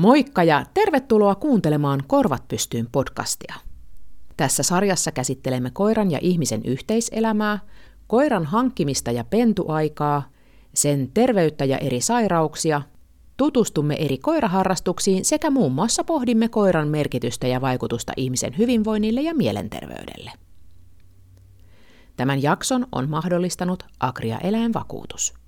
Moikka ja tervetuloa kuuntelemaan Korvat pystyyn podcastia. Tässä sarjassa käsittelemme koiran ja ihmisen yhteiselämää, koiran hankkimista ja pentuaikaa, sen terveyttä ja eri sairauksia, tutustumme eri koiraharrastuksiin sekä muun muassa pohdimme koiran merkitystä ja vaikutusta ihmisen hyvinvoinnille ja mielenterveydelle. Tämän jakson on mahdollistanut Agria Eläinvakuutus.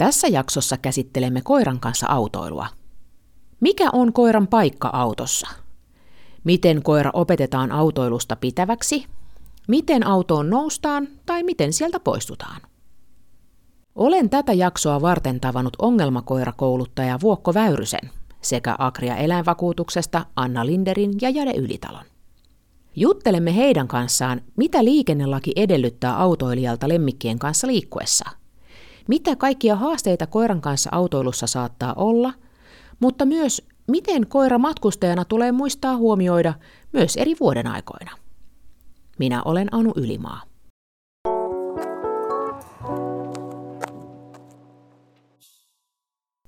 Tässä jaksossa käsittelemme koiran kanssa autoilua. Mikä on koiran paikka autossa? Miten koira opetetaan autoilusta pitäväksi? Miten autoon noustaan tai miten sieltä poistutaan? Olen tätä jaksoa varten tavannut ongelmakoirakouluttaja Vuokko Väyrysen sekä Agria eläinvakuutuksesta Anna Linderin ja Jade Ylitalon. Juttelemme heidän kanssaan, mitä liikennelaki edellyttää autoilijalta lemmikkien kanssa liikkuessa – mitä kaikkia haasteita koiran kanssa autoilussa saattaa olla, mutta myös miten koira matkustajana tulee muistaa huomioida myös eri vuoden aikoina. Minä olen Anu Ylimaa.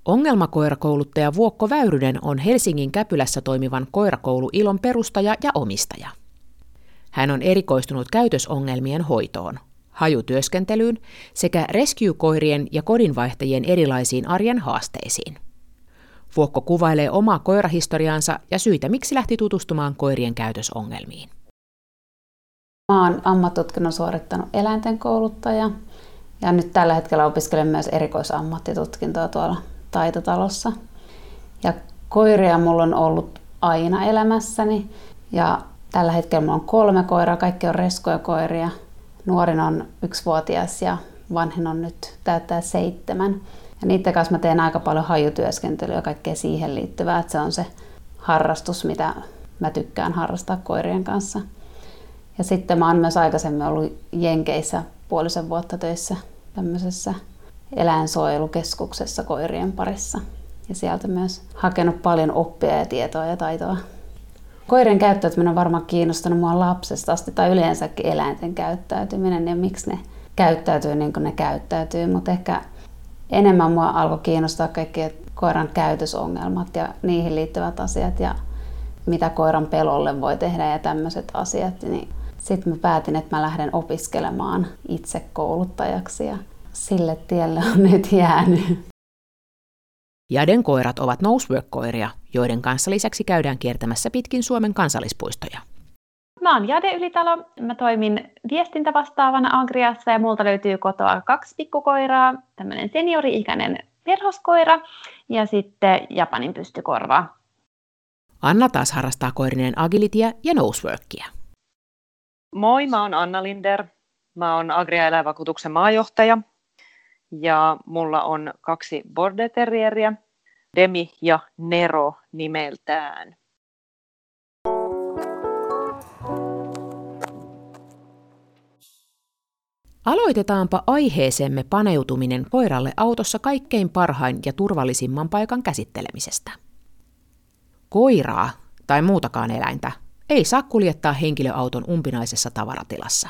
Ongelmakoirakouluttaja Vuokko Väyrynen on Helsingin Käpylässä toimivan koirakoulu Ilon perustaja ja omistaja. Hän on erikoistunut käytösongelmien hoitoon – hajutyöskentelyyn sekä rescue-koirien ja kodinvaihtajien erilaisiin arjen haasteisiin. Vuokko kuvailee omaa koirahistoriaansa ja syitä, miksi lähti tutustumaan koirien käytösongelmiin. Mä oon ammattutkinnon suorittanut eläinten kouluttaja ja nyt tällä hetkellä opiskelen myös erikoisammattitutkintoa tuolla taitotalossa. Ja koiria mulla on ollut aina elämässäni ja tällä hetkellä mulla on kolme koiraa, kaikki on reskoja koiria – Nuorin on yksivuotias ja vanhin on nyt täyttää seitsemän. Ja niiden kanssa mä teen aika paljon hajutyöskentelyä ja kaikkea siihen liittyvää, että se on se harrastus, mitä mä tykkään harrastaa koirien kanssa. Ja sitten mä oon myös aikaisemmin ollut Jenkeissä puolisen vuotta töissä tämmöisessä eläinsuojelukeskuksessa koirien parissa. Ja sieltä myös hakenut paljon oppia ja tietoa ja taitoa Koirien käyttäytyminen on varmaan kiinnostanut mua lapsesta asti tai yleensäkin eläinten käyttäytyminen ja miksi ne käyttäytyy niin kuin ne käyttäytyy, mutta ehkä enemmän mua alkoi kiinnostaa kaikki koiran käytösongelmat ja niihin liittyvät asiat ja mitä koiran pelolle voi tehdä ja tämmöiset asiat. Niin sitten mä päätin, että mä lähden opiskelemaan itse kouluttajaksi ja sille tielle on nyt jäänyt. Jaden koirat ovat nosework-koiria, joiden kanssa lisäksi käydään kiertämässä pitkin Suomen kansallispuistoja. Mä oon Jade Ylitalo. Mä toimin viestintävastaavana Agriassa ja multa löytyy kotoa kaksi pikkukoiraa, tämmöinen seniori-ikäinen perhoskoira ja sitten Japanin pystykorva. Anna taas harrastaa koirinen agilitia ja noseworkia. Moi, mä oon Anna Linder. Mä oon Agria eläinvakuutuksen maajohtaja ja mulla on kaksi border terrieriä, Demi ja Nero nimeltään. Aloitetaanpa aiheeseemme paneutuminen koiralle autossa kaikkein parhain ja turvallisimman paikan käsittelemisestä. Koiraa tai muutakaan eläintä ei saa kuljettaa henkilöauton umpinaisessa tavaratilassa.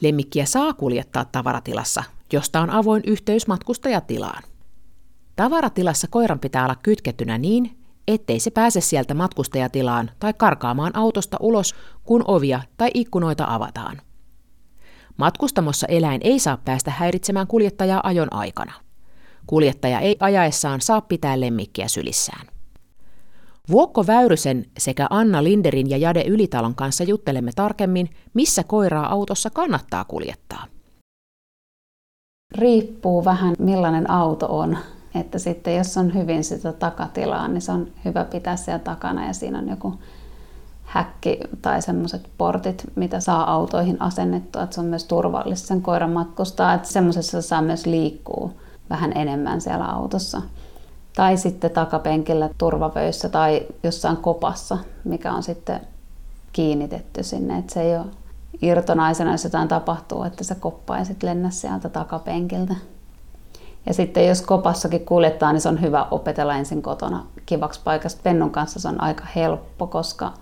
Lemmikkiä saa kuljettaa tavaratilassa, josta on avoin yhteys matkustajatilaan. Tavaratilassa koiran pitää olla kytkettynä niin, ettei se pääse sieltä matkustajatilaan tai karkaamaan autosta ulos, kun ovia tai ikkunoita avataan. Matkustamossa eläin ei saa päästä häiritsemään kuljettajaa ajon aikana. Kuljettaja ei ajaessaan saa pitää lemmikkiä sylissään. Vuokko Väyrysen sekä Anna Linderin ja Jade Ylitalon kanssa juttelemme tarkemmin, missä koiraa autossa kannattaa kuljettaa. Riippuu vähän millainen auto on. Että sitten jos on hyvin sitä takatilaa, niin se on hyvä pitää siellä takana ja siinä on joku häkki tai semmoiset portit, mitä saa autoihin asennettua, että se on myös turvallista sen koiran matkustaa, että semmoisessa saa myös liikkua vähän enemmän siellä autossa. Tai sitten takapenkillä turvavöissä tai jossain kopassa, mikä on sitten kiinnitetty sinne, että se ei ole irtonaisena, jos jotain tapahtuu, että se koppa ei sitten lennä sieltä takapenkiltä. Ja sitten jos kopassakin kuljettaa, niin se on hyvä opetella ensin kotona kivaksi paikasta. Pennun kanssa se on aika helppo, koska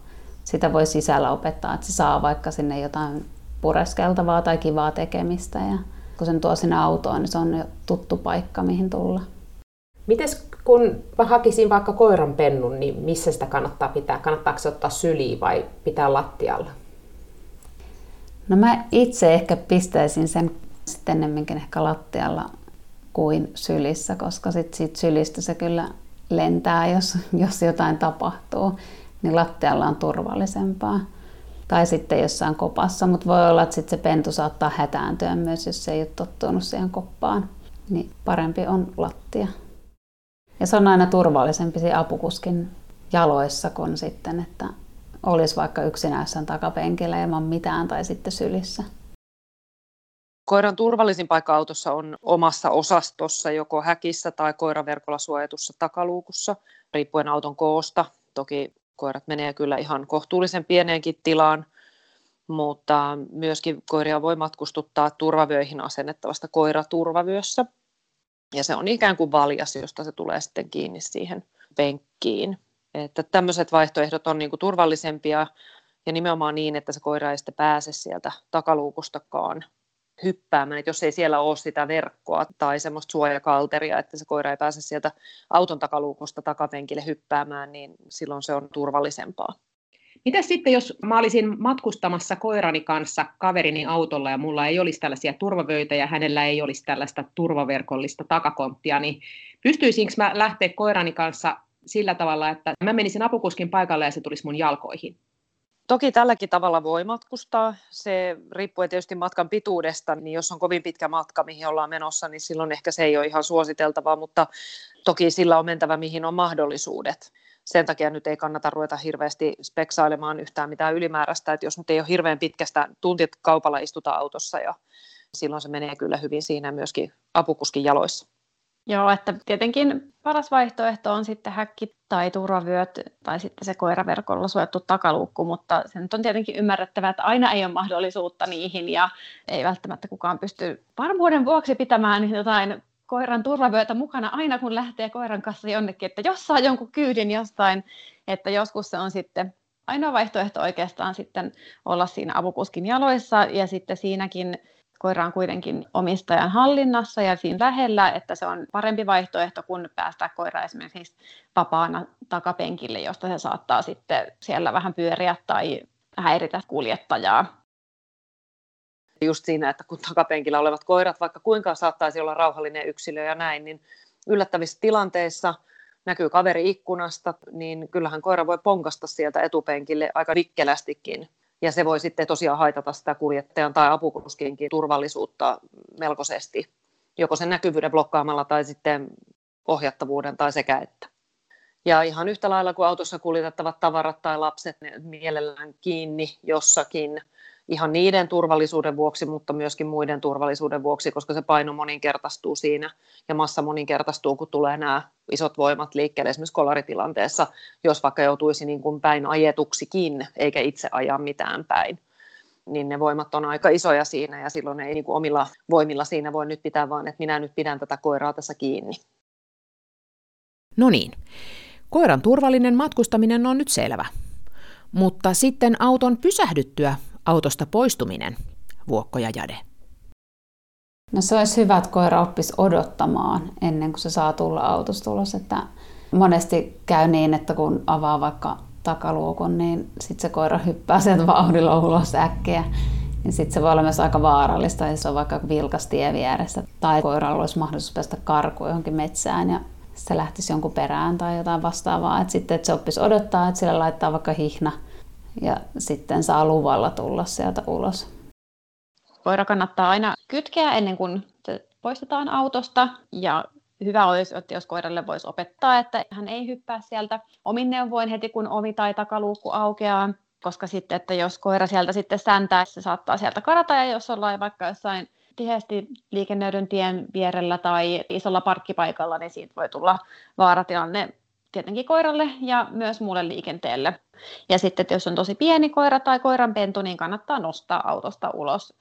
sitä voi sisällä opettaa, että se saa vaikka sinne jotain pureskeltavaa tai kivaa tekemistä. Ja kun sen tuo sinne autoon, niin se on jo tuttu paikka, mihin tulla. Mites kun mä hakisin vaikka koiran pennun, niin missä sitä kannattaa pitää? Kannattaako se ottaa syliin vai pitää lattialla? No mä itse ehkä pistäisin sen sitten ennemminkin ehkä lattialla kuin sylissä, koska sit siitä sylistä se kyllä lentää, jos, jos jotain tapahtuu, niin lattialla on turvallisempaa. Tai sitten jossain kopassa, mutta voi olla, että sitten se pentu saattaa hätääntyä myös, jos se ei ole tottunut siihen koppaan. Niin parempi on lattia. Ja se on aina turvallisempi apukuskin jaloissa kuin sitten, että olisi vaikka yksinäissään takapenkillä ilman mitään tai sitten sylissä. Koiran turvallisin paikka autossa on omassa osastossa, joko häkissä tai koiraverkolla suojatussa takaluukussa, riippuen auton koosta. Toki koirat menee kyllä ihan kohtuullisen pieneenkin tilaan, mutta myöskin koiria voi matkustuttaa turvavyöihin asennettavasta koiraturvavyössä. Ja se on ikään kuin valjas, josta se tulee sitten kiinni siihen penkkiin. Että tämmöiset vaihtoehdot on niin kuin turvallisempia ja nimenomaan niin, että se koira ei sitten pääse sieltä takaluukustakaan hyppäämään, että jos ei siellä ole sitä verkkoa tai semmoista suojakalteria, että se koira ei pääse sieltä auton takaluukosta takapenkille hyppäämään, niin silloin se on turvallisempaa. Mitä sitten, jos mä olisin matkustamassa koirani kanssa kaverini autolla ja mulla ei olisi tällaisia turvavöitä ja hänellä ei olisi tällaista turvaverkollista takakonttia, niin pystyisinkö mä lähteä koirani kanssa sillä tavalla, että mä menisin apukuskin paikalle ja se tulisi mun jalkoihin? Toki tälläkin tavalla voi matkustaa. Se riippuu tietysti matkan pituudesta, niin jos on kovin pitkä matka, mihin ollaan menossa, niin silloin ehkä se ei ole ihan suositeltavaa, mutta toki sillä on mentävä, mihin on mahdollisuudet. Sen takia nyt ei kannata ruveta hirveästi speksailemaan yhtään mitään ylimääräistä, että jos nyt ei ole hirveän pitkästä tuntit kaupalla istuta autossa ja silloin se menee kyllä hyvin siinä myöskin apukuskin jaloissa. Joo, että tietenkin paras vaihtoehto on sitten häkki tai turvavyöt tai sitten se koiraverkolla suojattu takaluukku, mutta se nyt on tietenkin ymmärrettävää, että aina ei ole mahdollisuutta niihin ja ei välttämättä kukaan pysty varmuuden vuoksi pitämään jotain koiran turvavyötä mukana aina, kun lähtee koiran kanssa jonnekin, että jos saa jonkun kyydin jostain, että joskus se on sitten ainoa vaihtoehto oikeastaan sitten olla siinä apukuskin jaloissa ja sitten siinäkin koira on kuitenkin omistajan hallinnassa ja siinä lähellä, että se on parempi vaihtoehto kuin päästää koira esimerkiksi vapaana takapenkille, josta se saattaa sitten siellä vähän pyöriä tai häiritä kuljettajaa. Just siinä, että kun takapenkillä olevat koirat, vaikka kuinka saattaisi olla rauhallinen yksilö ja näin, niin yllättävissä tilanteissa näkyy kaveri ikkunasta, niin kyllähän koira voi ponkasta sieltä etupenkille aika vikkelästikin ja se voi sitten tosiaan haitata sitä kuljettajan tai apukuskinkin turvallisuutta melkoisesti, joko sen näkyvyyden blokkaamalla tai sitten ohjattavuuden tai sekä että. Ja ihan yhtä lailla kuin autossa kuljetettavat tavarat tai lapset ne mielellään kiinni jossakin ihan niiden turvallisuuden vuoksi, mutta myöskin muiden turvallisuuden vuoksi, koska se paino moninkertaistuu siinä ja massa moninkertaistuu, kun tulee nämä isot voimat liikkeelle esimerkiksi kolaritilanteessa, jos vaikka joutuisi niin kuin päin ajetuksikin, eikä itse ajaa mitään päin niin ne voimat on aika isoja siinä ja silloin ei niin kuin omilla voimilla siinä voi nyt pitää, vaan että minä nyt pidän tätä koiraa tässä kiinni. No niin, koiran turvallinen matkustaminen on nyt selvä. Mutta sitten auton pysähdyttyä autosta poistuminen, Vuokko ja Jade? No se olisi hyvä, että koira oppisi odottamaan ennen kuin se saa tulla autosta ulos. Että monesti käy niin, että kun avaa vaikka takaluukun, niin sitten se koira hyppää sieltä vauhdilla ulos äkkiä. Niin sitten se voi olla myös aika vaarallista, jos on vaikka vilkas tie vieressä. Tai koiralla olisi mahdollisuus päästä karkuun johonkin metsään ja se lähtisi jonkun perään tai jotain vastaavaa. Et sitten että se oppisi odottaa, että sille laittaa vaikka hihna – ja sitten saa luvalla tulla sieltä ulos. Koira kannattaa aina kytkeä ennen kuin se poistetaan autosta. Ja hyvä olisi, että jos koiralle voisi opettaa, että hän ei hyppää sieltä omin neuvoin heti, kun ovi tai takaluukku aukeaa, koska sitten, että jos koira sieltä sitten säntää, se saattaa sieltä karata. Ja jos ollaan vaikka jossain tiheästi liikennöidyn tien vierellä tai isolla parkkipaikalla, niin siitä voi tulla vaaratilanne tietenkin koiralle ja myös muulle liikenteelle. Ja sitten, jos on tosi pieni koira tai koiranpentu, niin kannattaa nostaa autosta ulos,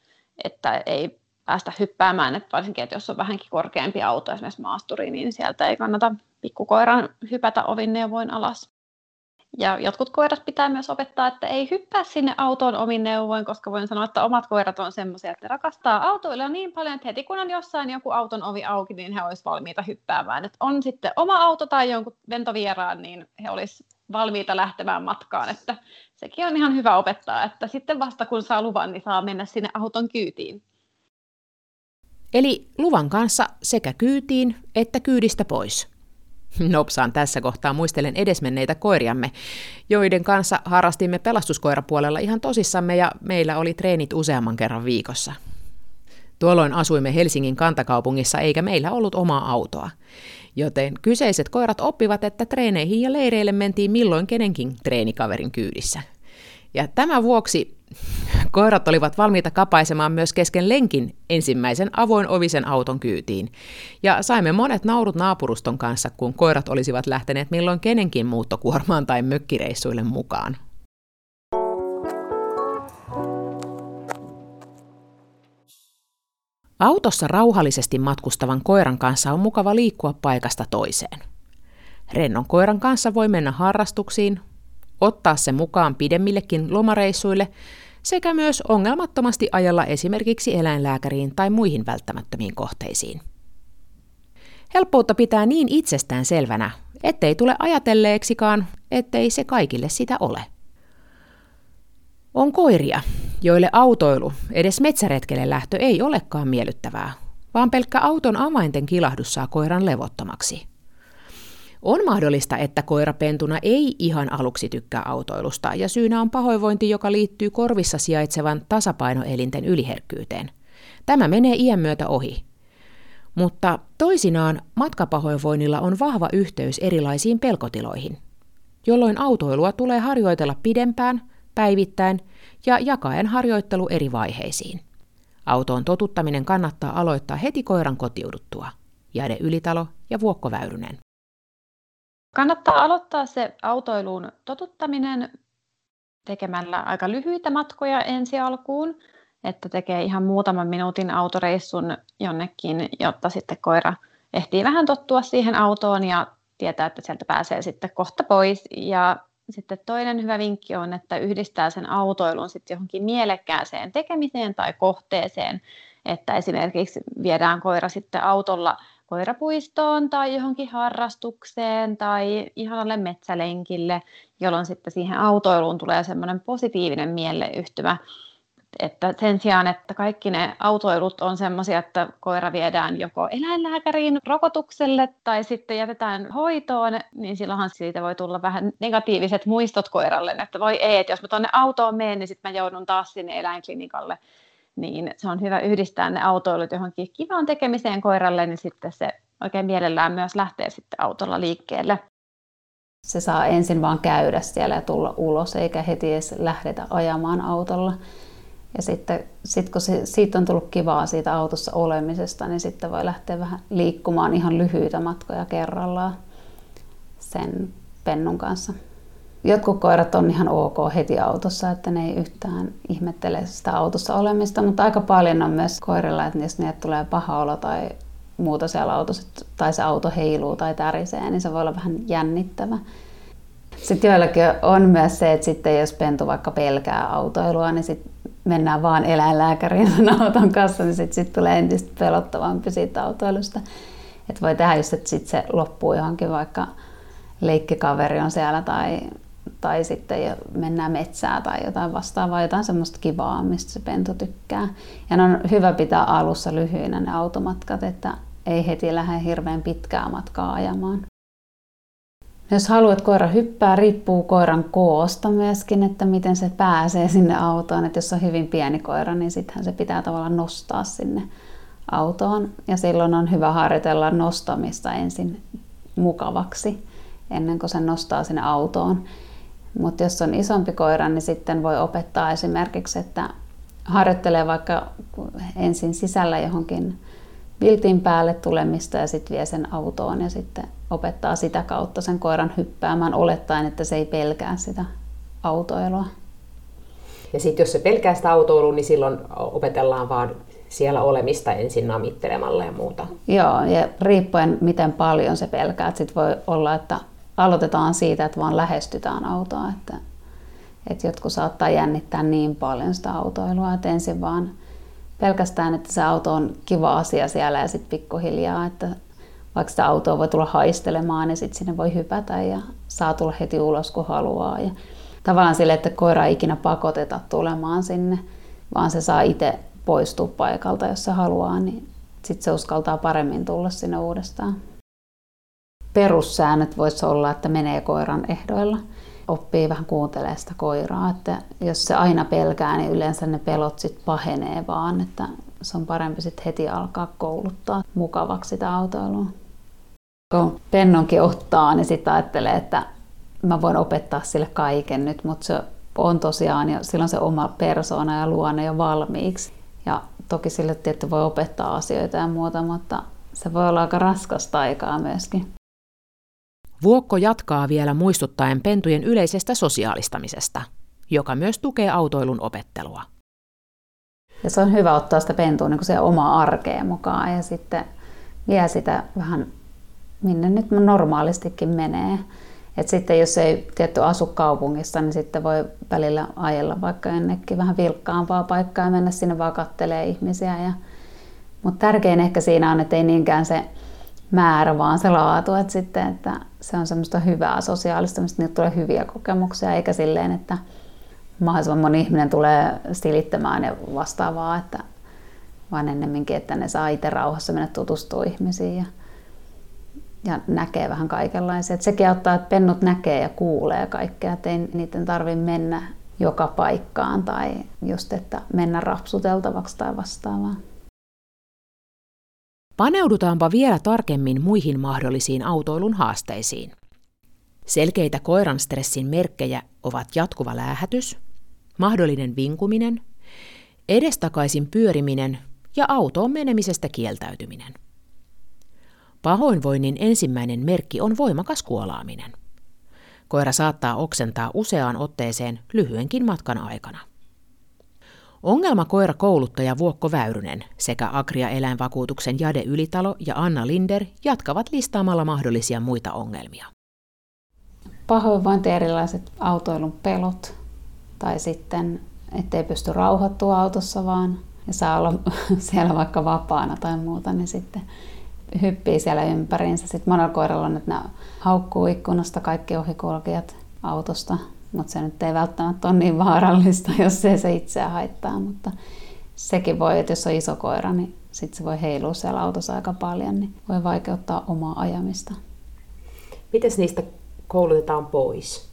että ei päästä hyppäämään, että varsinkin, että jos on vähänkin korkeampi auto, esimerkiksi maasturi, niin sieltä ei kannata pikkukoiran hypätä ovin neuvoin alas. Ja jotkut koirat pitää myös opettaa, että ei hyppää sinne autoon omin neuvoin, koska voin sanoa, että omat koirat on semmoisia, että rakastaa autoilla niin paljon, että heti kun on jossain joku auton ovi auki, niin he olisivat valmiita hyppäämään. Että on sitten oma auto tai jonkun ventovieraan, niin he olisivat valmiita lähtemään matkaan. Että sekin on ihan hyvä opettaa, että sitten vasta kun saa luvan, niin saa mennä sinne auton kyytiin. Eli luvan kanssa sekä kyytiin että kyydistä pois. Nopsaan tässä kohtaa muistelen edesmenneitä koiriamme, joiden kanssa harrastimme pelastuskoirapuolella ihan tosissamme ja meillä oli treenit useamman kerran viikossa. Tuolloin asuimme Helsingin kantakaupungissa eikä meillä ollut omaa autoa. Joten kyseiset koirat oppivat, että treeneihin ja leireille mentiin milloin kenenkin treenikaverin kyydissä. Ja tämän vuoksi koirat olivat valmiita kapaisemaan myös kesken lenkin ensimmäisen avoin ovisen auton kyytiin. Ja saimme monet naurut naapuruston kanssa, kun koirat olisivat lähteneet milloin kenenkin muuttokuormaan tai mökkireissuille mukaan. Autossa rauhallisesti matkustavan koiran kanssa on mukava liikkua paikasta toiseen. Rennon koiran kanssa voi mennä harrastuksiin, ottaa se mukaan pidemmillekin lomareissuille sekä myös ongelmattomasti ajella esimerkiksi eläinlääkäriin tai muihin välttämättömiin kohteisiin. Helppoutta pitää niin itsestään selvänä, ettei tule ajatelleeksikaan, ettei se kaikille sitä ole. On koiria, joille autoilu, edes metsäretkelle lähtö ei olekaan miellyttävää, vaan pelkkä auton avainten kilahdus saa koiran levottomaksi. On mahdollista, että koirapentuna ei ihan aluksi tykkää autoilusta, ja syynä on pahoinvointi, joka liittyy korvissa sijaitsevan tasapainoelinten yliherkkyyteen. Tämä menee iän myötä ohi. Mutta toisinaan matkapahoinvoinnilla on vahva yhteys erilaisiin pelkotiloihin, jolloin autoilua tulee harjoitella pidempään, päivittäin ja jakaen harjoittelu eri vaiheisiin. Autoon totuttaminen kannattaa aloittaa heti koiran kotiuduttua. Jade Ylitalo ja Vuokko Väyrynen. Kannattaa aloittaa se autoiluun totuttaminen tekemällä aika lyhyitä matkoja ensi alkuun, että tekee ihan muutaman minuutin autoreissun jonnekin, jotta sitten koira ehtii vähän tottua siihen autoon ja tietää, että sieltä pääsee sitten kohta pois. Ja sitten toinen hyvä vinkki on, että yhdistää sen autoilun sitten johonkin mielekkääseen tekemiseen tai kohteeseen, että esimerkiksi viedään koira sitten autolla koirapuistoon tai johonkin harrastukseen tai ihanalle metsälenkille, jolloin sitten siihen autoiluun tulee semmoinen positiivinen mieleyhtymä. Että sen sijaan, että kaikki ne autoilut on semmoisia, että koira viedään joko eläinlääkäriin rokotukselle tai sitten jätetään hoitoon, niin silloinhan siitä voi tulla vähän negatiiviset muistot koiralle, että voi ei, että jos mä tuonne autoon menen, niin sitten mä joudun taas sinne eläinklinikalle niin se on hyvä yhdistää ne autoilut johonkin kivaan tekemiseen koiralle, niin sitten se oikein mielellään myös lähtee sitten autolla liikkeelle. Se saa ensin vaan käydä siellä ja tulla ulos, eikä heti edes lähdetä ajamaan autolla. Ja sitten sit kun se, siitä on tullut kivaa siitä autossa olemisesta, niin sitten voi lähteä vähän liikkumaan ihan lyhyitä matkoja kerrallaan sen pennun kanssa. Jotkut koirat on ihan ok heti autossa, että ne ei yhtään ihmettele sitä autossa olemista, mutta aika paljon on myös koirilla, että jos niille tulee paha olo tai muuta siellä autossa, tai se auto heiluu tai tärisee, niin se voi olla vähän jännittävä. Sitten joillakin on myös se, että sitten jos pentu vaikka pelkää autoilua, niin sitten mennään vaan eläinlääkäriin auton kanssa, niin sitten sit tulee entistä pelottavampi siitä autoilusta. Että voi tehdä just, että sitten se loppuu johonkin vaikka leikkikaveri on siellä tai tai sitten mennään metsään tai jotain vastaavaa, jotain semmoista kivaa, mistä se pentu tykkää. Ja ne on hyvä pitää alussa lyhyinä ne automatkat, että ei heti lähde hirveän pitkää matkaa ajamaan. Jos haluat, että koira hyppää, riippuu koiran koosta myöskin, että miten se pääsee sinne autoon. Että jos on hyvin pieni koira, niin sittenhän se pitää tavallaan nostaa sinne autoon. Ja silloin on hyvä harjoitella nostamista ensin mukavaksi, ennen kuin se nostaa sinne autoon. Mutta jos on isompi koira, niin sitten voi opettaa esimerkiksi, että harjoittelee vaikka ensin sisällä johonkin viltin päälle tulemista ja sitten vie sen autoon ja sitten opettaa sitä kautta sen koiran hyppäämään olettaen, että se ei pelkää sitä autoilua. Ja sitten jos se pelkää sitä autoilua, niin silloin opetellaan vaan siellä olemista ensin namittelemalla ja muuta. Joo, ja riippuen miten paljon se pelkää. Sitten voi olla, että aloitetaan siitä, että vaan lähestytään autoa, että, että jotkut saattaa jännittää niin paljon sitä autoilua, että ensin vaan pelkästään, että se auto on kiva asia siellä ja sitten pikkuhiljaa, että vaikka sitä autoa voi tulla haistelemaan, niin sitten sinne voi hypätä ja saa tulla heti ulos, kun haluaa. Ja tavallaan sille, että koira ei ikinä pakoteta tulemaan sinne, vaan se saa itse poistua paikalta, jos se haluaa, niin sitten se uskaltaa paremmin tulla sinne uudestaan. Perussäännöt voisi olla, että menee koiran ehdoilla. Oppii vähän kuuntelemaan sitä koiraa, että jos se aina pelkää, niin yleensä ne pelot sitten pahenee vaan, että se on parempi sitten heti alkaa kouluttaa mukavaksi sitä autoilua. Kun pennonkin ottaa, niin sitten ajattelee, että mä voin opettaa sille kaiken nyt, mutta se on tosiaan jo silloin se oma persoona ja luonne jo valmiiksi. Ja toki sille tietty voi opettaa asioita ja muuta, mutta se voi olla aika raskasta aikaa myöskin. Vuokko jatkaa vielä muistuttaen pentujen yleisestä sosiaalistamisesta, joka myös tukee autoilun opettelua. Ja se on hyvä ottaa sitä pentua niin se omaa arkeen mukaan ja sitten vie sitä vähän minne nyt normaalistikin menee. Et sitten jos ei tietty asu kaupungissa, niin sitten voi välillä ajella vaikka jonnekin vähän vilkkaampaa paikkaa ja mennä sinne vaan ihmisiä. Ja, mutta tärkein ehkä siinä on, että ei niinkään se määrä, vaan se laatu, että, sitten, että se on semmoista hyvää sosiaalistamista, niin tulee hyviä kokemuksia, eikä silleen, että mahdollisimman moni ihminen tulee silittämään ja vastaavaa, että vaan ennemminkin, että ne saa itse rauhassa mennä tutustua ihmisiin ja, ja näkee vähän kaikenlaisia. Et sekin auttaa, että pennut näkee ja kuulee kaikkea, että ei niiden tarvitse mennä joka paikkaan tai just, että mennä rapsuteltavaksi tai vastaavaa. Paneudutaanpa vielä tarkemmin muihin mahdollisiin autoilun haasteisiin. Selkeitä koiran stressin merkkejä ovat jatkuva läähätys, mahdollinen vinkuminen, edestakaisin pyöriminen ja autoon menemisestä kieltäytyminen. Pahoinvoinnin ensimmäinen merkki on voimakas kuolaaminen. Koira saattaa oksentaa useaan otteeseen lyhyenkin matkan aikana. Ongelmakoira kouluttaja Vuokko Väyrynen sekä Agria eläinvakuutuksen Jade Ylitalo ja Anna Linder jatkavat listaamalla mahdollisia muita ongelmia. Pahoinvointi erilaiset autoilun pelot tai sitten ettei pysty rauhoittua autossa vaan ja saa olla siellä vaikka vapaana tai muuta, niin sitten hyppii siellä ympäriinsä. Sitten monella koiralla on, että ne haukkuu ikkunasta kaikki ohikulkijat autosta mutta se nyt ei välttämättä ole niin vaarallista, jos ei se itseä haittaa, mutta sekin voi, että jos on iso koira, niin sitten se voi heilua siellä autossa aika paljon, niin voi vaikeuttaa omaa ajamista. Miten niistä koulutetaan pois?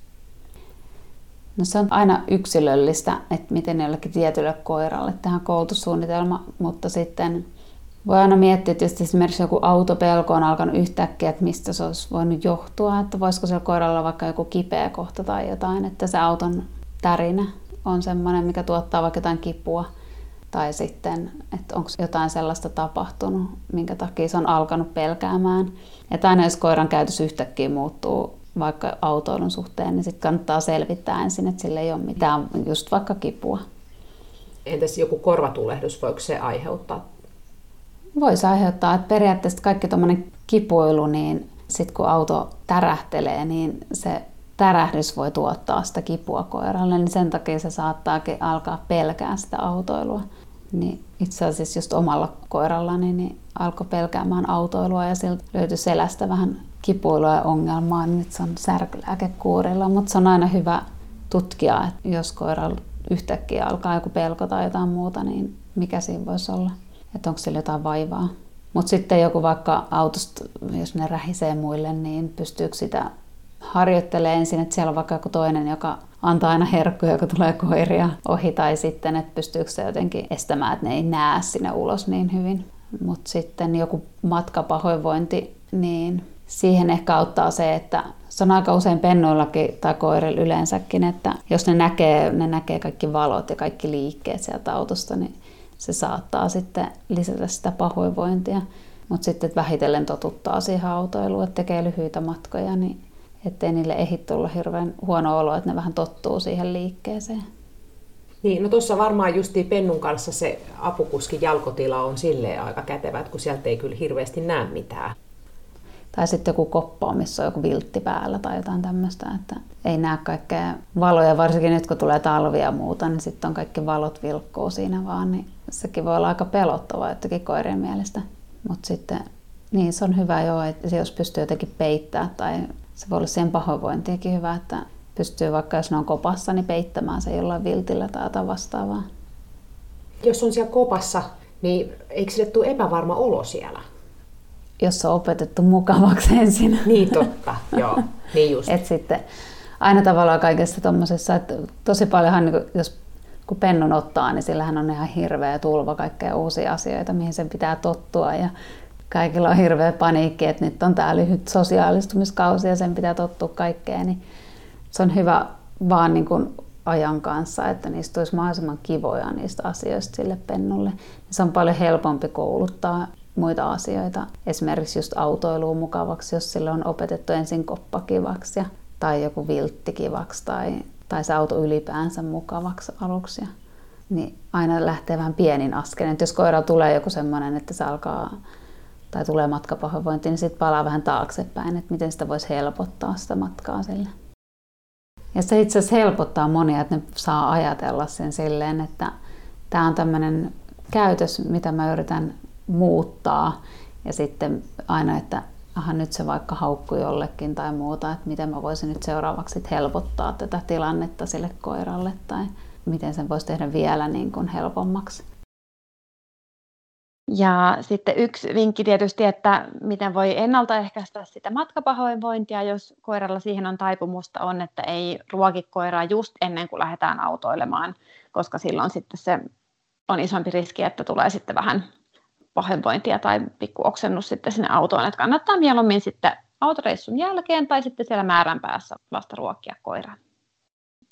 No se on aina yksilöllistä, että miten jollekin tietylle koiralle tehdään koulutussuunnitelma, mutta sitten voi aina miettiä, että jos esimerkiksi joku autopelko on alkanut yhtäkkiä, että mistä se olisi voinut johtua, että voisiko siellä koiralla vaikka joku kipeä kohta tai jotain, että se auton tärinä on sellainen, mikä tuottaa vaikka jotain kipua. Tai sitten, että onko jotain sellaista tapahtunut, minkä takia se on alkanut pelkäämään. Että aina jos koiran käytös yhtäkkiä muuttuu vaikka autoilun suhteen, niin sitten kannattaa selvittää ensin, että sillä ei ole mitään, just vaikka kipua. Entäs joku korvatulehdus, voiko se aiheuttaa Voisi aiheuttaa, että periaatteessa kaikki tuommoinen kipuilu, niin sitten kun auto tärähtelee, niin se tärähdys voi tuottaa sitä kipua koiralle, niin sen takia se saattaakin alkaa pelkää sitä autoilua. Niin itse asiassa just omalla koirallani niin alkoi pelkäämään autoilua ja siltä löytyi selästä vähän kipuilua ja ongelmaa, niin nyt se on särkylääkekuurilla, mutta se on aina hyvä tutkia, että jos koiralla yhtäkkiä alkaa joku pelko tai jotain muuta, niin mikä siinä voisi olla että onko sillä jotain vaivaa. Mutta sitten joku vaikka autosta, jos ne rähisee muille, niin pystyykö sitä harjoittelemaan ensin, että siellä on vaikka joku toinen, joka antaa aina herkkuja, joka tulee koiria ohi, tai sitten, että pystyykö se jotenkin estämään, että ne ei näe sinne ulos niin hyvin. Mutta sitten joku matkapahoinvointi, niin siihen ehkä auttaa se, että se on aika usein pennuillakin tai koirilla yleensäkin, että jos ne näkee, ne näkee kaikki valot ja kaikki liikkeet sieltä autosta, niin se saattaa sitten lisätä sitä pahoinvointia. Mutta sitten vähitellen totuttaa siihen autoiluun, että tekee lyhyitä matkoja, niin ettei niille ehdi tulla hirveän huono olo, että ne vähän tottuu siihen liikkeeseen. Niin, no tuossa varmaan justi Pennun kanssa se apukuskin jalkotila on silleen aika kätevä, että kun sieltä ei kyllä hirveästi näe mitään. Tai sitten joku koppa, missä on joku viltti päällä tai jotain tämmöistä, että ei näe kaikkea valoja, varsinkin nyt kun tulee talvia ja muuta, niin sitten on kaikki valot vilkkuu siinä vaan, niin sekin voi olla aika pelottavaa jotenkin koirien mielestä. Mutta sitten niin se on hyvä joo, että jos pystyy jotenkin peittämään tai se voi olla siihen pahoinvointiakin hyvä, että pystyy vaikka jos ne on kopassa, niin peittämään se jollain viltillä tai jotain vastaavaa. Jos on siellä kopassa, niin eikö sille tule epävarma olo siellä? Jos on opetettu mukavaksi ensin. Niin totta, joo. Niin just. Et sitten aina tavallaan kaikessa tuommoisessa, että tosi paljonhan, niin jos kun pennun ottaa, niin sillähän on ihan hirveä tulva kaikkea uusia asioita, mihin sen pitää tottua. Ja kaikilla on hirveä paniikki, että nyt on tämä lyhyt sosiaalistumiskausi ja sen pitää tottua kaikkeen. Niin se on hyvä vaan niin kuin ajan kanssa, että niistä tulisi mahdollisimman kivoja niistä asioista sille pennulle. Se on paljon helpompi kouluttaa muita asioita. Esimerkiksi just autoiluun mukavaksi, jos sille on opetettu ensin koppa kivaksi ja, tai joku viltti kivaksi tai, tai se auto ylipäänsä mukavaksi aluksi. Niin aina lähtee vähän pienin askelin. Että jos koira tulee joku semmoinen, että se alkaa tai tulee matkapahoinvointi, niin sitten palaa vähän taaksepäin, että miten sitä voisi helpottaa sitä matkaa sille. Ja se itse asiassa helpottaa monia, että ne saa ajatella sen silleen, että tämä on tämmöinen käytös, mitä mä yritän muuttaa. Ja sitten aina, että aha, nyt se vaikka haukkui jollekin tai muuta, että miten mä voisin nyt seuraavaksi helpottaa tätä tilannetta sille koiralle tai miten sen voisi tehdä vielä niin kuin helpommaksi. Ja sitten yksi vinkki tietysti, että miten voi ennaltaehkäistä sitä matkapahoinvointia, jos koiralla siihen on taipumusta, on, että ei ruoki koiraa just ennen kuin lähdetään autoilemaan, koska silloin sitten se on isompi riski, että tulee sitten vähän pahoinvointia tai pikku oksennus sitten sinne autoon, että kannattaa mieluummin sitten autoreissun jälkeen tai sitten siellä määränpäässä vasta ruokkia koiraa.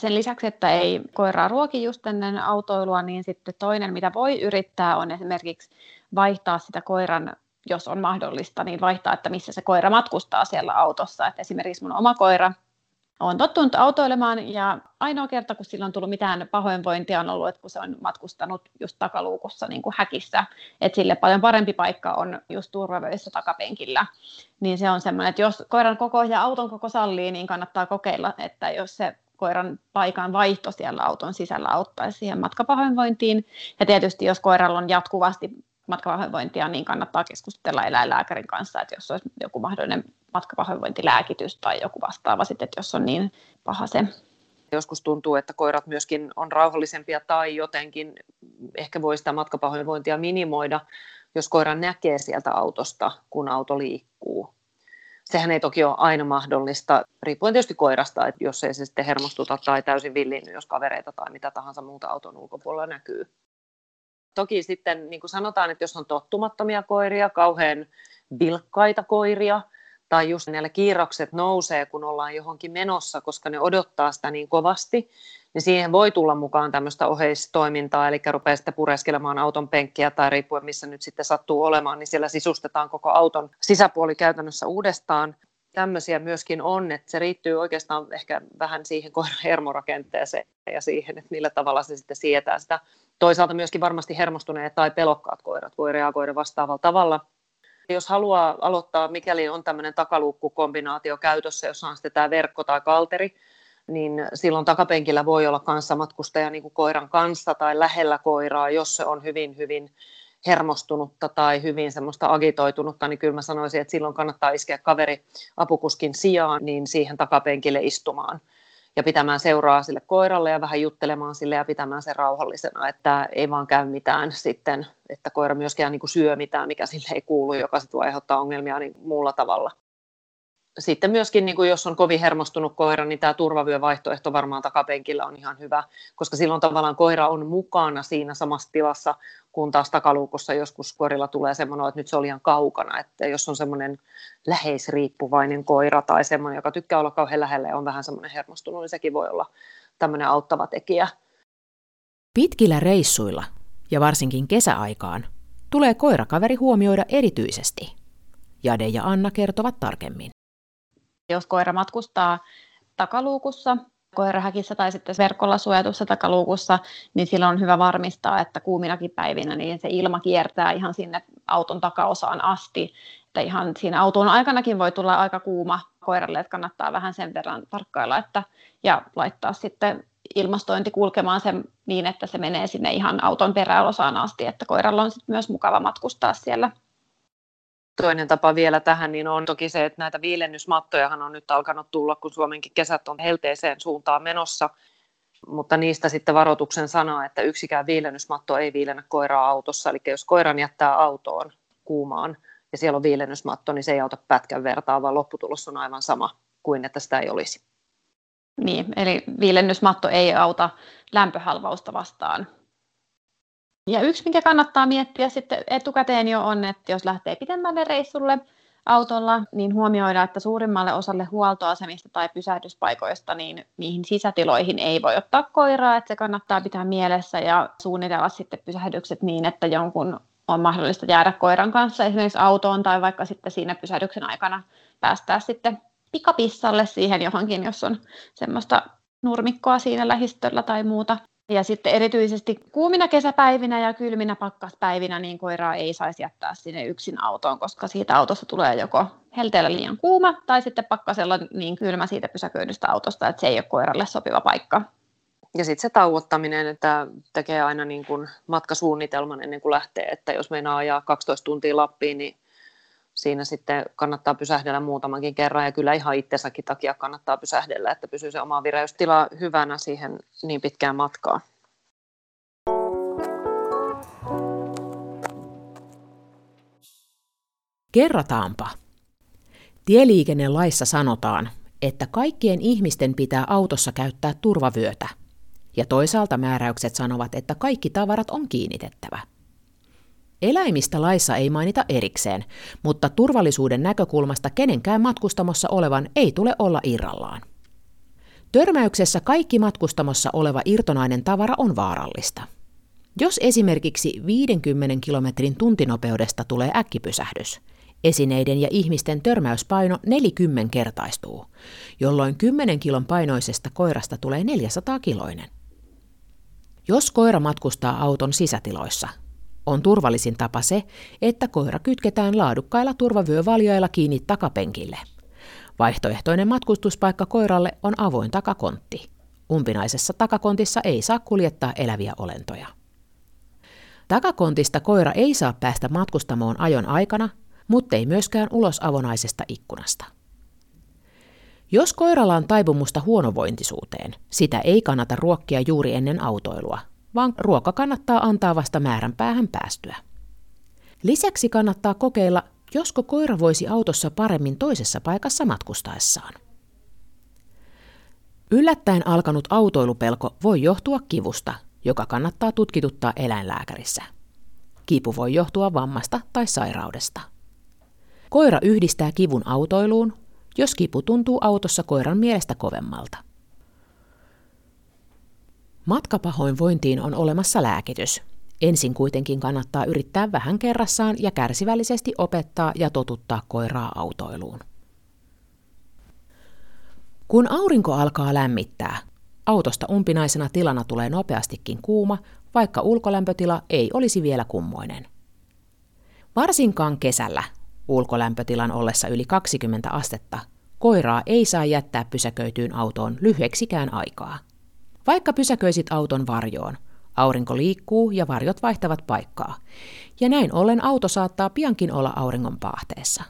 Sen lisäksi, että ei koiraa ruoki just ennen autoilua, niin sitten toinen, mitä voi yrittää, on esimerkiksi vaihtaa sitä koiran, jos on mahdollista, niin vaihtaa, että missä se koira matkustaa siellä autossa. Että esimerkiksi mun oma koira on tottunut autoilemaan ja ainoa kerta, kun sillä on tullut mitään pahoinvointia, on ollut, että kun se on matkustanut just takaluukussa niin kuin häkissä, että sille paljon parempi paikka on just turvavöissä takapenkillä. Niin se on semmoinen, että jos koiran koko ja auton koko sallii, niin kannattaa kokeilla, että jos se koiran paikan vaihto siellä auton sisällä auttaisi siihen matkapahoinvointiin. Ja tietysti jos koiralla on jatkuvasti matkapahoinvointia, niin kannattaa keskustella eläinlääkärin kanssa, että jos olisi joku mahdollinen matkapahoinvointilääkitys tai joku vastaava sitten, että jos on niin paha se. Joskus tuntuu, että koirat myöskin on rauhallisempia tai jotenkin ehkä voi sitä matkapahoinvointia minimoida, jos koira näkee sieltä autosta, kun auto liikkuu. Sehän ei toki ole aina mahdollista, riippuen tietysti koirasta, että jos ei se sitten hermostuta tai täysin villinnyt, jos kavereita tai mitä tahansa muuta auton ulkopuolella näkyy. Toki sitten niin kuin sanotaan, että jos on tottumattomia koiria, kauhean vilkkaita koiria, tai just näillä kiirrokset nousee, kun ollaan johonkin menossa, koska ne odottaa sitä niin kovasti, niin siihen voi tulla mukaan tämmöistä oheistoimintaa, eli rupeaa sitten pureskelemaan auton penkkiä tai riippuen missä nyt sitten sattuu olemaan, niin siellä sisustetaan koko auton sisäpuoli käytännössä uudestaan. Tämmöisiä myöskin on, että se riittyy oikeastaan ehkä vähän siihen koiran hermorakenteeseen ja siihen, että millä tavalla se sitten sietää sitä. Toisaalta myöskin varmasti hermostuneet tai pelokkaat koirat voi reagoida vastaavalla tavalla. Jos haluaa aloittaa, mikäli on tämmöinen takaluukkukombinaatio käytössä, jossa on sitten tämä verkko tai kalteri, niin silloin takapenkillä voi olla kanssamatkustaja niin kuin koiran kanssa tai lähellä koiraa, jos se on hyvin, hyvin hermostunutta tai hyvin semmoista agitoitunutta, niin kyllä mä sanoisin, että silloin kannattaa iskeä kaveri apukuskin sijaan niin siihen takapenkille istumaan ja pitämään seuraa sille koiralle ja vähän juttelemaan sille ja pitämään sen rauhallisena, että ei vaan käy mitään sitten, että koira myöskään niin kuin syö mitään, mikä sille ei kuulu, joka sitten aiheuttaa ongelmia niin muulla tavalla sitten myöskin, niin kuin jos on kovin hermostunut koira, niin tämä turvavyövaihtoehto varmaan takapenkillä on ihan hyvä, koska silloin tavallaan koira on mukana siinä samassa tilassa, kun taas takaluukossa joskus koirilla tulee semmoinen, että nyt se oli ihan kaukana, että jos on semmoinen läheisriippuvainen koira tai semmoinen, joka tykkää olla kauhean lähellä ja on vähän semmoinen hermostunut, niin sekin voi olla tämmöinen auttava tekijä. Pitkillä reissuilla ja varsinkin kesäaikaan tulee koirakaveri huomioida erityisesti. Jade ja Anna kertovat tarkemmin. Jos koira matkustaa takaluukussa, koirahäkissä tai sitten verkolla suojatussa takaluukussa, niin silloin on hyvä varmistaa, että kuuminakin päivinä niin se ilma kiertää ihan sinne auton takaosaan asti, Että ihan siinä auton aikanakin voi tulla aika kuuma koiralle, että kannattaa vähän sen verran tarkkailla että, ja laittaa sitten ilmastointi kulkemaan sen niin, että se menee sinne ihan auton peräosaan asti, että koiralla on sitten myös mukava matkustaa siellä. Toinen tapa vielä tähän niin on toki se, että näitä viilennysmattojahan on nyt alkanut tulla, kun Suomenkin kesät on helteeseen suuntaan menossa, mutta niistä sitten varoituksen sana, että yksikään viilennysmatto ei viilennä koiraa autossa, eli jos koiran jättää autoon kuumaan ja siellä on viilennysmatto, niin se ei auta pätkän vertaa, vaan lopputulos on aivan sama kuin että sitä ei olisi. Niin, eli viilennysmatto ei auta lämpöhalvausta vastaan. Ja yksi, mikä kannattaa miettiä sitten etukäteen jo on, että jos lähtee pitemmälle reissulle autolla, niin huomioida, että suurimmalle osalle huoltoasemista tai pysähdyspaikoista, niin niihin sisätiloihin ei voi ottaa koiraa, että se kannattaa pitää mielessä ja suunnitella sitten pysähdykset niin, että jonkun on mahdollista jäädä koiran kanssa esimerkiksi autoon tai vaikka sitten siinä pysähdyksen aikana päästää sitten pikapissalle siihen johonkin, jos on semmoista nurmikkoa siinä lähistöllä tai muuta. Ja sitten erityisesti kuumina kesäpäivinä ja kylminä pakkaspäivinä niin koiraa ei saisi jättää sinne yksin autoon, koska siitä autosta tulee joko helteellä liian kuuma tai sitten pakkasella niin kylmä siitä pysäköidystä autosta, että se ei ole koiralle sopiva paikka. Ja sitten se tauottaminen, että tekee aina niin kuin matkasuunnitelman ennen kuin lähtee, että jos meinaa ajaa 12 tuntia Lappiin, niin siinä sitten kannattaa pysähdellä muutamankin kerran ja kyllä ihan itsensäkin takia kannattaa pysähdellä, että pysyy se oma vireystila hyvänä siihen niin pitkään matkaan. Kerrataanpa. Tieliikennelaissa sanotaan, että kaikkien ihmisten pitää autossa käyttää turvavyötä. Ja toisaalta määräykset sanovat, että kaikki tavarat on kiinnitettävä – Eläimistä laissa ei mainita erikseen, mutta turvallisuuden näkökulmasta kenenkään matkustamossa olevan ei tule olla irrallaan. Törmäyksessä kaikki matkustamossa oleva irtonainen tavara on vaarallista. Jos esimerkiksi 50 kilometrin tuntinopeudesta tulee äkkipysähdys, esineiden ja ihmisten törmäyspaino 40 kertaistuu, jolloin 10 kilon painoisesta koirasta tulee 400 kiloinen. Jos koira matkustaa auton sisätiloissa, on turvallisin tapa se, että koira kytketään laadukkailla turvavyövaljailla kiinni takapenkille. Vaihtoehtoinen matkustuspaikka koiralle on avoin takakontti. Umpinaisessa takakontissa ei saa kuljettaa eläviä olentoja. Takakontista koira ei saa päästä matkustamoon ajon aikana, mutta ei myöskään ulos avonaisesta ikkunasta. Jos koiralla on taipumusta huonovointisuuteen, sitä ei kannata ruokkia juuri ennen autoilua, vaan ruoka kannattaa antaa vasta määränpäähän päästyä. Lisäksi kannattaa kokeilla, josko koira voisi autossa paremmin toisessa paikassa matkustaessaan. Yllättäen alkanut autoilupelko voi johtua kivusta, joka kannattaa tutkituttaa eläinlääkärissä. Kipu voi johtua vammasta tai sairaudesta. Koira yhdistää kivun autoiluun, jos kipu tuntuu autossa koiran mielestä kovemmalta. Matkapahoinvointiin on olemassa lääkitys. Ensin kuitenkin kannattaa yrittää vähän kerrassaan ja kärsivällisesti opettaa ja totuttaa koiraa autoiluun. Kun aurinko alkaa lämmittää, autosta umpinaisena tilana tulee nopeastikin kuuma, vaikka ulkolämpötila ei olisi vielä kummoinen. Varsinkaan kesällä, ulkolämpötilan ollessa yli 20 astetta, koiraa ei saa jättää pysäköityyn autoon lyhyeksikään aikaa – vaikka pysäköisit auton varjoon, aurinko liikkuu ja varjot vaihtavat paikkaa, ja näin ollen auto saattaa piankin olla auringon paahteessa.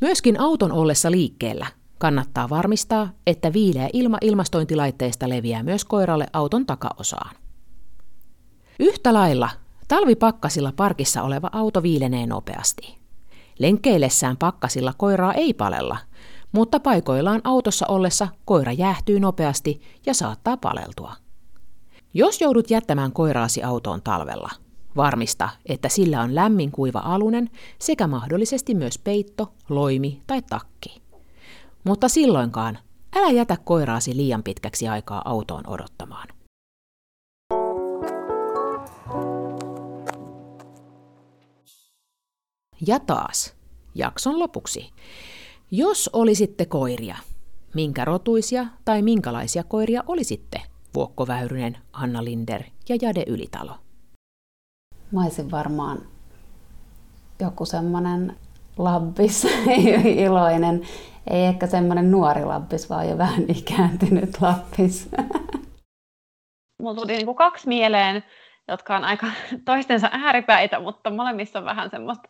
Myöskin auton ollessa liikkeellä kannattaa varmistaa, että viileä ilma ilmastointilaitteesta leviää myös koiralle auton takaosaan. Yhtä lailla talvipakkasilla parkissa oleva auto viilenee nopeasti. Lenkkeillessään pakkasilla koiraa ei palella, mutta paikoillaan autossa ollessa koira jäähtyy nopeasti ja saattaa paleltua. Jos joudut jättämään koiraasi autoon talvella, varmista, että sillä on lämmin kuiva alunen sekä mahdollisesti myös peitto, loimi tai takki. Mutta silloinkaan älä jätä koiraasi liian pitkäksi aikaa autoon odottamaan. Ja taas, jakson lopuksi. Jos olisitte koiria, minkä rotuisia tai minkälaisia koiria olisitte? Vuokko Väyrynen, Anna Linder ja Jade Ylitalo. Mä olisin varmaan joku semmoinen labbis, iloinen. Ei ehkä semmoinen nuori labbis, vaan jo vähän ikääntynyt labbis. Mulla tuli niin kuin kaksi mieleen, jotka on aika toistensa ääripäitä, mutta molemmissa on vähän semmoista.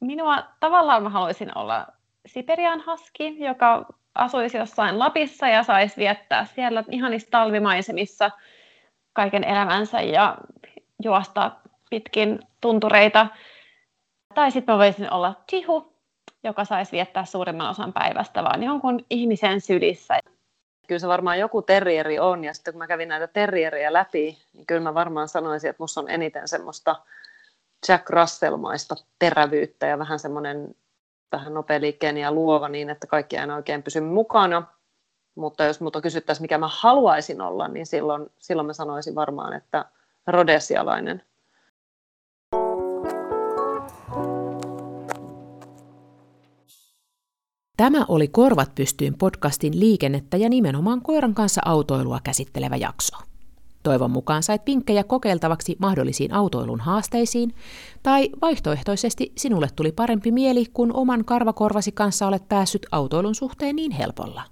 Minua tavallaan mä haluaisin olla Siperian haski, joka asuisi jossain Lapissa ja saisi viettää siellä ihanissa talvimaisemissa kaiken elämänsä ja juosta pitkin tuntureita. Tai sitten voisin olla Tihu, joka saisi viettää suurimman osan päivästä vaan jonkun ihmisen sylissä. Kyllä se varmaan joku terrieri on, ja sitten kun mä kävin näitä terrieriä läpi, niin kyllä mä varmaan sanoisin, että musta on eniten semmoista Jack Russell-maista terävyyttä ja vähän semmoinen vähän nopealiikkeinen ja luova niin, että kaikki aina oikein pysy mukana. Mutta jos muuta kysyttäisiin, mikä mä haluaisin olla, niin silloin, silloin mä sanoisin varmaan, että rodesialainen. Tämä oli Korvat pystyyn podcastin liikennettä ja nimenomaan koiran kanssa autoilua käsittelevä jakso. Toivon mukaan sait pinkkejä kokeiltavaksi mahdollisiin autoilun haasteisiin, tai vaihtoehtoisesti sinulle tuli parempi mieli, kun oman karvakorvasi kanssa olet päässyt autoilun suhteen niin helpolla.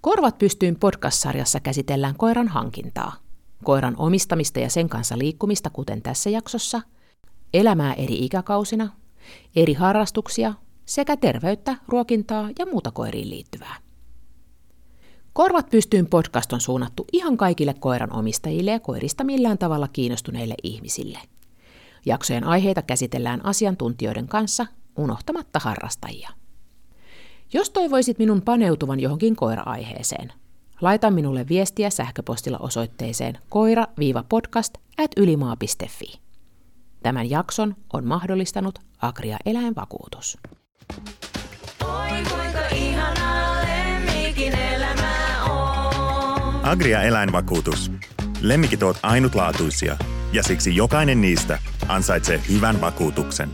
Korvat pystyyn podcast-sarjassa käsitellään koiran hankintaa, koiran omistamista ja sen kanssa liikkumista, kuten tässä jaksossa, elämää eri ikäkausina, eri harrastuksia sekä terveyttä, ruokintaa ja muuta koiriin liittyvää. Korvat pystyyn podcast on suunnattu ihan kaikille koiran omistajille ja koirista millään tavalla kiinnostuneille ihmisille. Jaksojen aiheita käsitellään asiantuntijoiden kanssa, unohtamatta harrastajia. Jos toivoisit minun paneutuvan johonkin koira-aiheeseen, laita minulle viestiä sähköpostilla osoitteeseen koira-podcast at ylimaa.fi. Tämän jakson on mahdollistanut Agria Eläinvakuutus. Oi kuinka ihanaa Agria Eläinvakuutus. Lemmikit ovat ainutlaatuisia ja siksi jokainen niistä ansaitsee hyvän vakuutuksen.